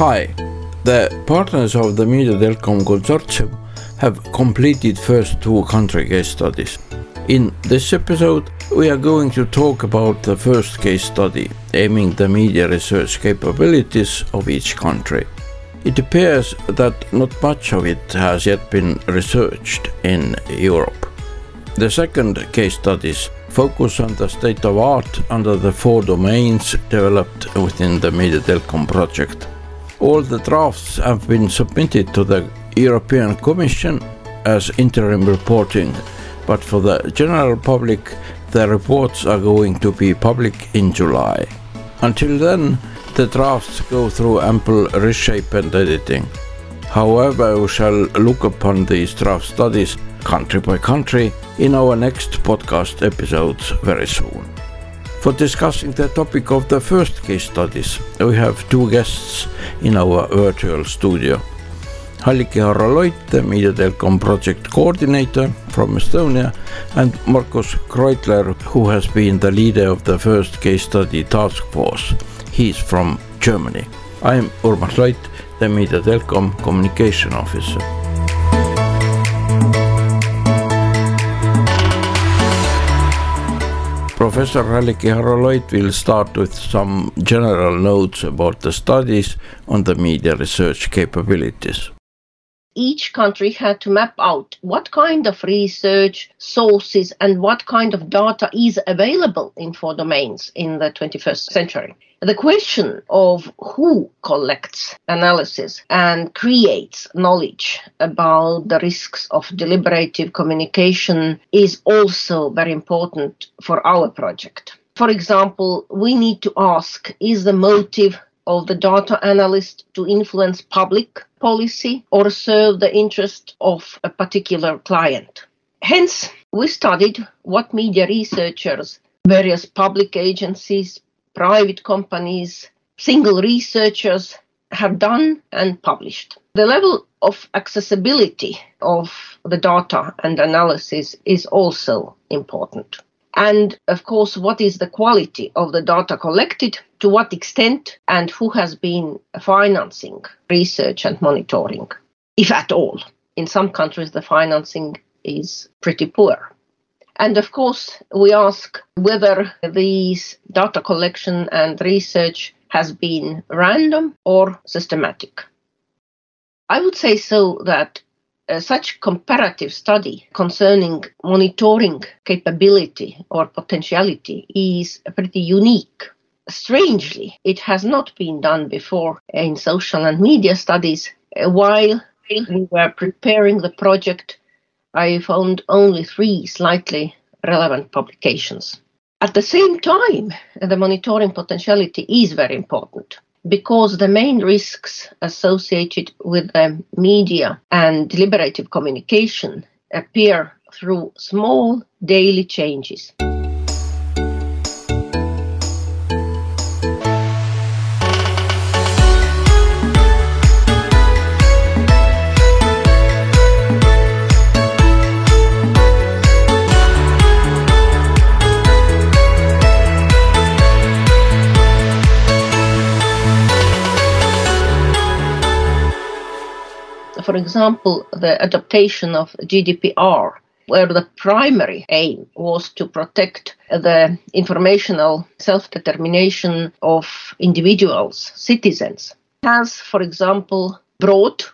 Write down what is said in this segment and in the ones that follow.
Hi, the partners of the Mediadelcom Consortium have completed first two country case studies. In this episode, we are going to talk about the first case study, aiming the media research capabilities of each country. It appears that not much of it has yet been researched in Europe. The second case studies focus on the state of art under the four domains developed within the Mediadelcom project. All the drafts have been submitted to the European Commission as interim reporting, but for the general public, the reports are going to be public in July. Until then, the drafts go through ample reshape and editing. However, we shall look upon these draft studies country by country in our next podcast episodes very soon. For discussing the topic of the first case studies, we have two guests in our virtual studio. Halliki Harro-Loit, the Mediadelcom project coordinator from Estonia, and Markus Kreutler, who has been the leader of the first case study task force. He's from Germany. I'm Urmas Loit, the Mediadelcom communication officer. Professor Halliki Harro-Loit will start with some general notes about the studies on the media research capabilities each country had to map out what kind of research sources and what kind of data is available in four domains in the 21st century. The question of who collects analysis and creates knowledge about the risks of deliberative communication is also very important for our project. For example, we need to ask is the motive of the data analyst to influence public policy or serve the interest of a particular client. Hence, we studied what media researchers, various public agencies, private companies, single researchers have done and published. The level of accessibility of the data and analysis is also important. And of course, what is the quality of the data collected, to what extent, and who has been financing research and monitoring, if at all. In some countries, the financing is pretty poor. And of course, we ask whether these data collection and research has been random or systematic. I would say so that uh, such comparative study concerning monitoring capability or potentiality is pretty unique. Strangely, it has not been done before in social and media studies. While we were preparing the project, I found only three slightly relevant publications. At the same time, the monitoring potentiality is very important because the main risks associated with the media and deliberative communication appear through small daily changes. For example, the adaptation of GDPR, where the primary aim was to protect the informational self determination of individuals, citizens, has, for example, brought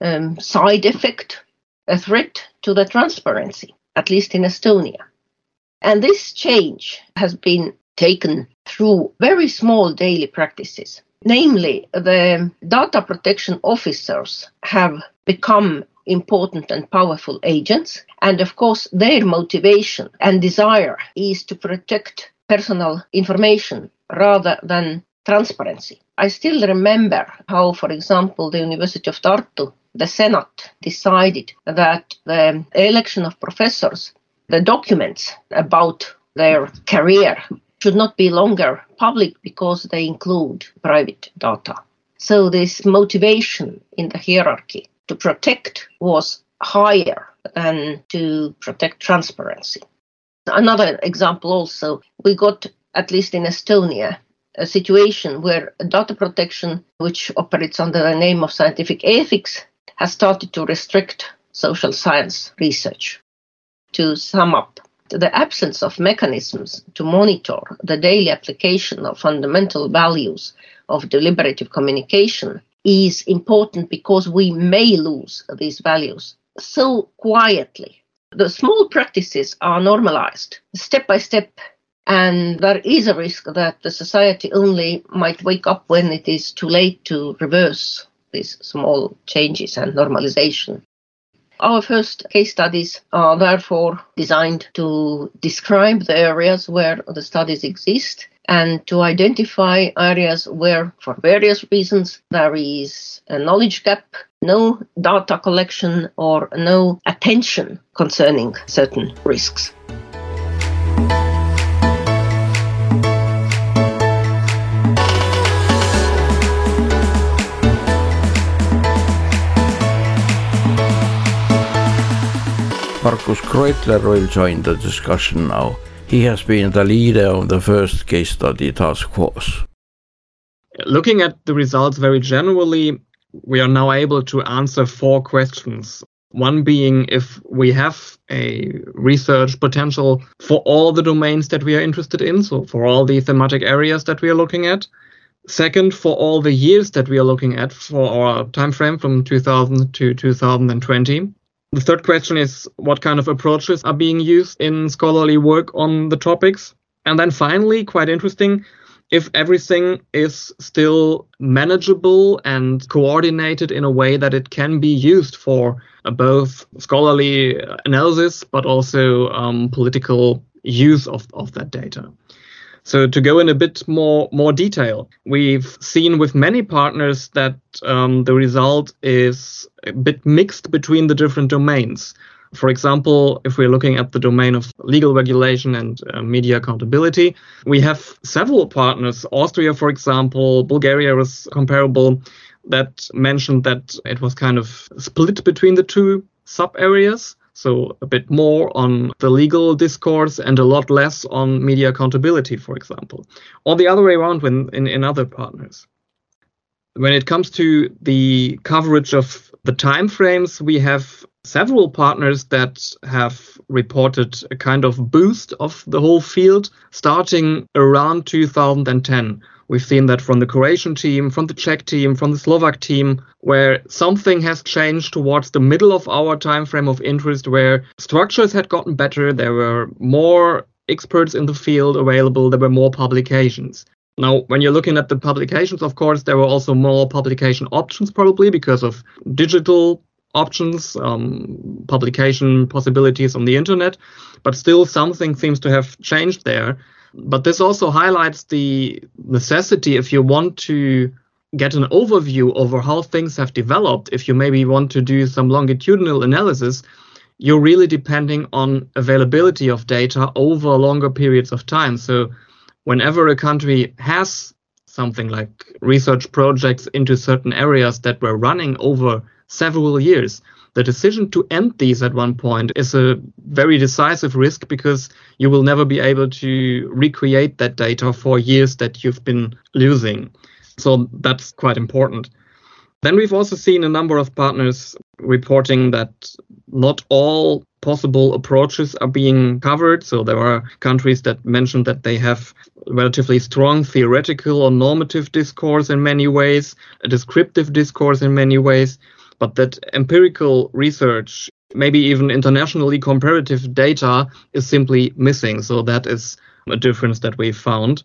um, side effect, a threat to the transparency, at least in Estonia. And this change has been taken through very small daily practices. Namely, the data protection officers have become important and powerful agents. And of course, their motivation and desire is to protect personal information rather than transparency. I still remember how, for example, the University of Tartu, the Senate decided that the election of professors, the documents about their career should not be longer public because they include private data. So this motivation in the hierarchy to protect was higher than to protect transparency. Another example also, we got, at least in Estonia, a situation where data protection, which operates under the name of scientific ethics, has started to restrict social science research. To sum up, the absence of mechanisms to monitor the daily application of fundamental values of deliberative communication is important because we may lose these values so quietly. The small practices are normalized step by step, and there is a risk that the society only might wake up when it is too late to reverse these small changes and normalization. Our first case studies are therefore designed to describe the areas where the studies exist and to identify areas where, for various reasons, there is a knowledge gap, no data collection, or no attention concerning certain risks. Markus Kreutler will join the discussion now. He has been the leader of the first case study task force. Looking at the results very generally, we are now able to answer four questions. One being if we have a research potential for all the domains that we are interested in, so for all the thematic areas that we are looking at. Second, for all the years that we are looking at for our time frame from 2000 to 2020. The third question is what kind of approaches are being used in scholarly work on the topics? And then finally, quite interesting, if everything is still manageable and coordinated in a way that it can be used for uh, both scholarly analysis but also um, political use of, of that data. So to go in a bit more more detail, we've seen with many partners that um, the result is a bit mixed between the different domains. For example, if we're looking at the domain of legal regulation and uh, media accountability, we have several partners. Austria, for example, Bulgaria was comparable, that mentioned that it was kind of split between the two sub areas. So a bit more on the legal discourse and a lot less on media accountability, for example, or the other way around when in, in other partners. When it comes to the coverage of the time frames, we have several partners that have reported a kind of boost of the whole field starting around 2010 We've seen that from the Croatian team, from the Czech team, from the Slovak team, where something has changed towards the middle of our time frame of interest, where structures had gotten better, there were more experts in the field available, there were more publications. Now, when you're looking at the publications, of course, there were also more publication options, probably because of digital options, um, publication possibilities on the internet, but still something seems to have changed there. But this also highlights the necessity if you want to get an overview over how things have developed, if you maybe want to do some longitudinal analysis, you're really depending on availability of data over longer periods of time. So whenever a country has something like research projects into certain areas that were running over several years, the decision to end these at one point is a very decisive risk because you will never be able to recreate that data for years that you've been losing. So that's quite important. Then we've also seen a number of partners reporting that not all possible approaches are being covered. So there are countries that mentioned that they have relatively strong theoretical or normative discourse in many ways, a descriptive discourse in many ways but that empirical research, maybe even internationally comparative data, is simply missing. So that is a difference that we found.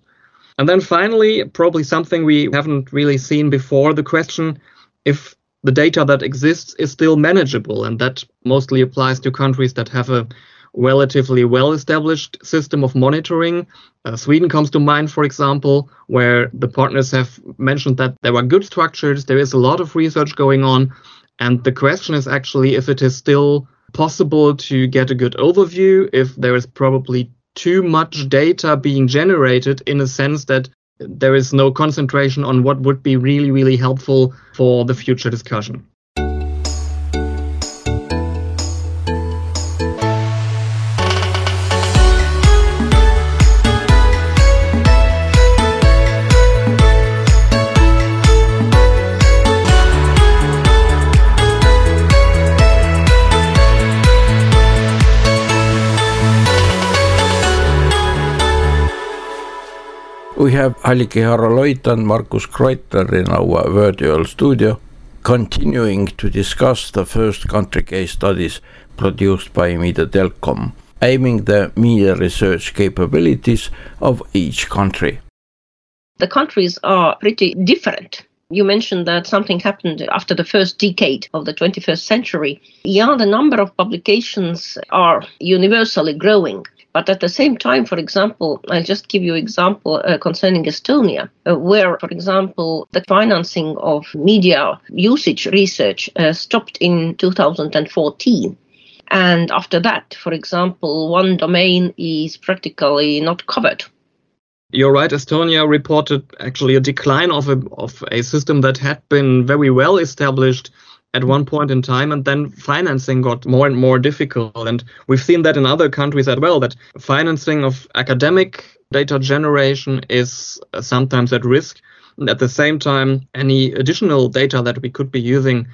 And then finally, probably something we haven't really seen before the question if the data that exists is still manageable. And that mostly applies to countries that have a relatively well established system of monitoring. Uh, Sweden comes to mind, for example, where the partners have mentioned that there are good structures, there is a lot of research going on, and the question is actually if it is still possible to get a good overview, if there is probably too much data being generated in a sense that there is no concentration on what would be really, really helpful for the future discussion. We have Halliki Harro-Loit and Markus Kreutler in our virtual studio, continuing to discuss the first country case studies produced by Mediadelcom, aiming the media research capabilities of each country. The countries are pretty different. You mentioned that something happened after the first decade of the 21st century. Yeah, the number of publications are universally growing. But at the same time, for example, I'll just give you an example uh, concerning Estonia, uh, where, for example, the financing of media usage research uh, stopped in 2014. And after that, for example, one domain is practically not covered. You're right. Estonia reported actually a decline of a, of a system that had been very well established at one point in time and then financing got more and more difficult. And we've seen that in other countries as well that financing of academic data generation is sometimes at risk. And at the same time any additional data that we could be using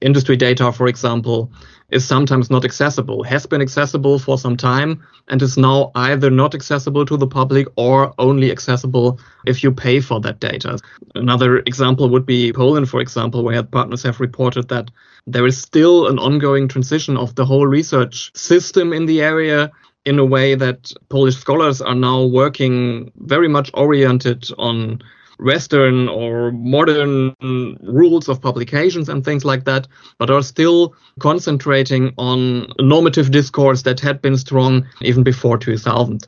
industry data for example is sometimes not accessible has been accessible for some time and is now either not accessible to the public or only accessible if you pay for that data. Another example would be poland for example where partners have reported that there is still an ongoing transition of the whole research system in the area in a way that Polish scholars are now working very much oriented on Western or modern rules of publications and things like that, but are still concentrating on normative discourse that had been strong even before 2000.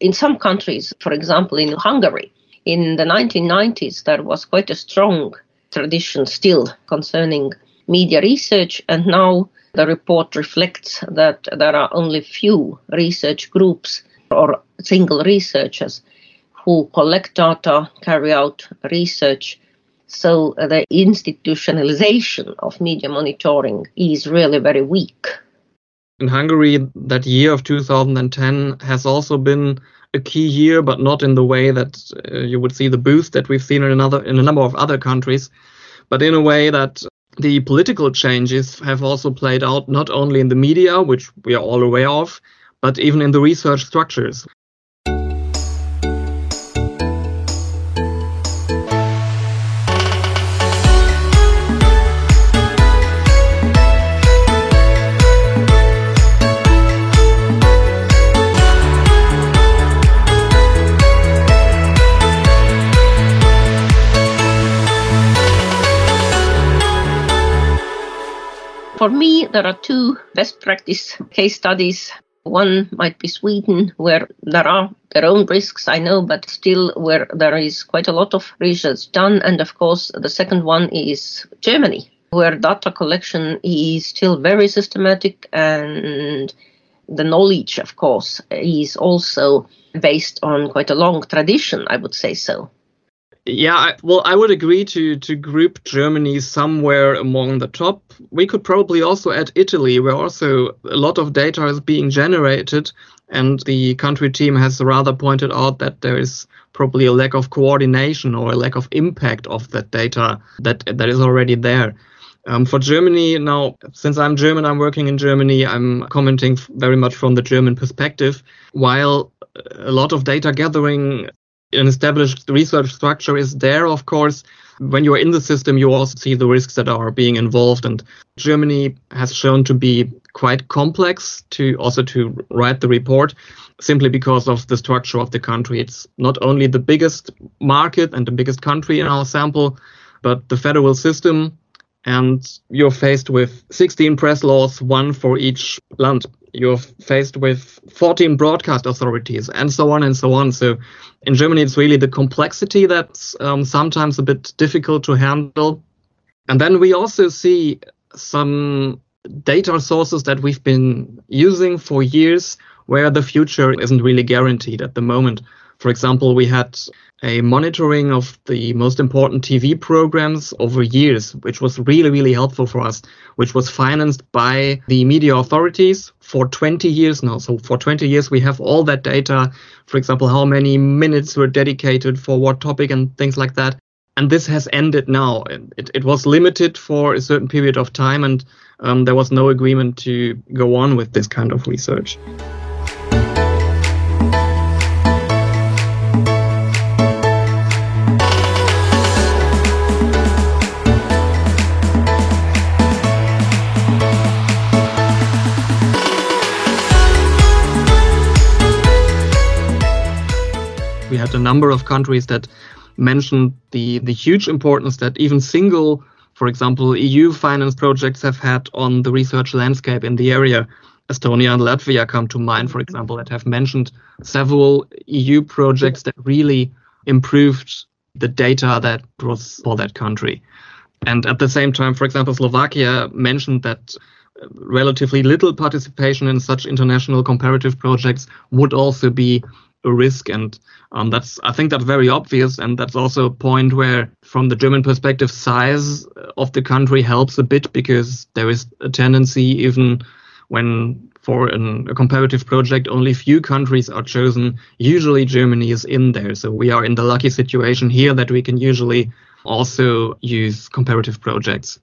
In some countries, for example, in Hungary, in the 1990s, there was quite a strong tradition still concerning media research, and now the report reflects that there are only few research groups or single researchers who collect data, carry out research. So uh, the institutionalization of media monitoring is really very weak. In Hungary, that year of 2010 has also been a key year, but not in the way that uh, you would see the boost that we've seen in another in a number of other countries, but in a way that the political changes have also played out not only in the media, which we are all aware of, but even in the research structures. For me, there are two best practice case studies. One might be Sweden, where there are their own risks, I know, but still where there is quite a lot of research done. And of course, the second one is Germany, where data collection is still very systematic and the knowledge, of course, is also based on quite a long tradition, I would say so. Yeah, well, I would agree to to group Germany somewhere among the top. We could probably also add Italy, where also a lot of data is being generated, and the country team has rather pointed out that there is probably a lack of coordination or a lack of impact of that data that that is already there. Um, for Germany now, since I'm German, I'm working in Germany. I'm commenting very much from the German perspective. While a lot of data gathering an established research structure is there, of course. When you're in the system, you also see the risks that are being involved. And Germany has shown to be quite complex to also to write the report simply because of the structure of the country. It's not only the biggest market and the biggest country in our sample, but the federal system. And you're faced with 16 press laws, one for each land you're faced with 14 broadcast authorities and so on and so on. So in Germany, it's really the complexity that's um, sometimes a bit difficult to handle. And then we also see some data sources that we've been using for years where the future isn't really guaranteed at the moment. For example, we had a monitoring of the most important TV programs over years, which was really, really helpful for us, which was financed by the media authorities for 20 years now. So for 20 years, we have all that data. For example, how many minutes were dedicated for what topic and things like that. And this has ended now. It, it was limited for a certain period of time, and um, there was no agreement to go on with this kind of research. Had a number of countries that mentioned the, the huge importance that even single, for example, EU finance projects have had on the research landscape in the area. Estonia and Latvia come to mind, for example, that have mentioned several EU projects that really improved the data that was for that country. And at the same time, for example, Slovakia mentioned that uh, relatively little participation in such international comparative projects would also be a risk and um, that's i think that's very obvious and that's also a point where from the german perspective size of the country helps a bit because there is a tendency even when for an, a comparative project only few countries are chosen usually germany is in there. So we are in the lucky situation here that we can usually also use comparative projects.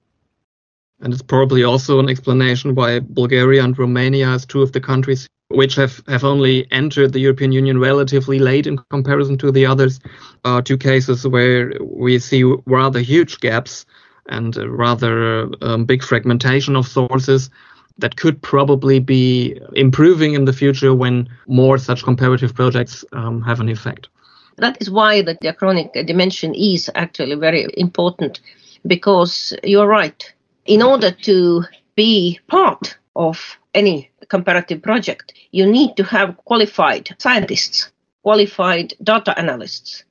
And it's probably also an explanation why Bulgaria and Romania, as two of the countries which have, have only entered the European Union relatively late in comparison to the others, are two cases where we see rather huge gaps and rather um, big fragmentation of sources that could probably be improving in the future when more such comparative projects um, have an effect. That is why the diachronic dimension is actually very important because you're right in order to be part of any comparative project, you need to have qualified scientists, qualified data analysts.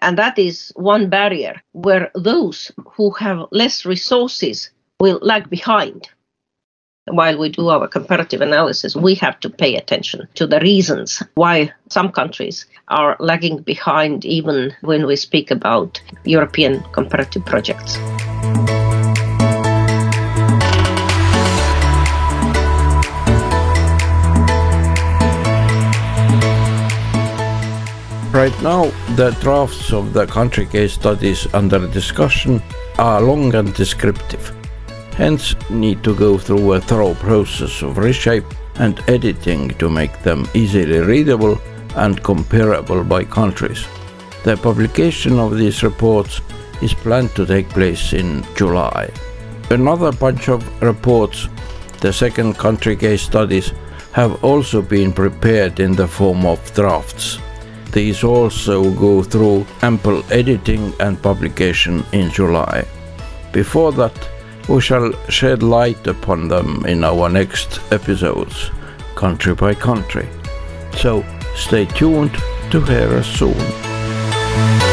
And that is one barrier where those who have less resources will lag behind. While we do our comparative analysis, we have to pay attention to the reasons why some countries are lagging behind, even when we speak about European comparative projects. Right now, the drafts of the country case studies under discussion are long and descriptive, hence need to go through a thorough process of reshape and editing to make them easily readable and comparable by countries. The publication of these reports is planned to take place in July. Another bunch of reports, the second country case studies, have also been prepared in the form of drafts. These also go through ample editing and publication in July. Before that, we shall shed light upon them in our next episodes, country by country. So stay tuned to hear us soon.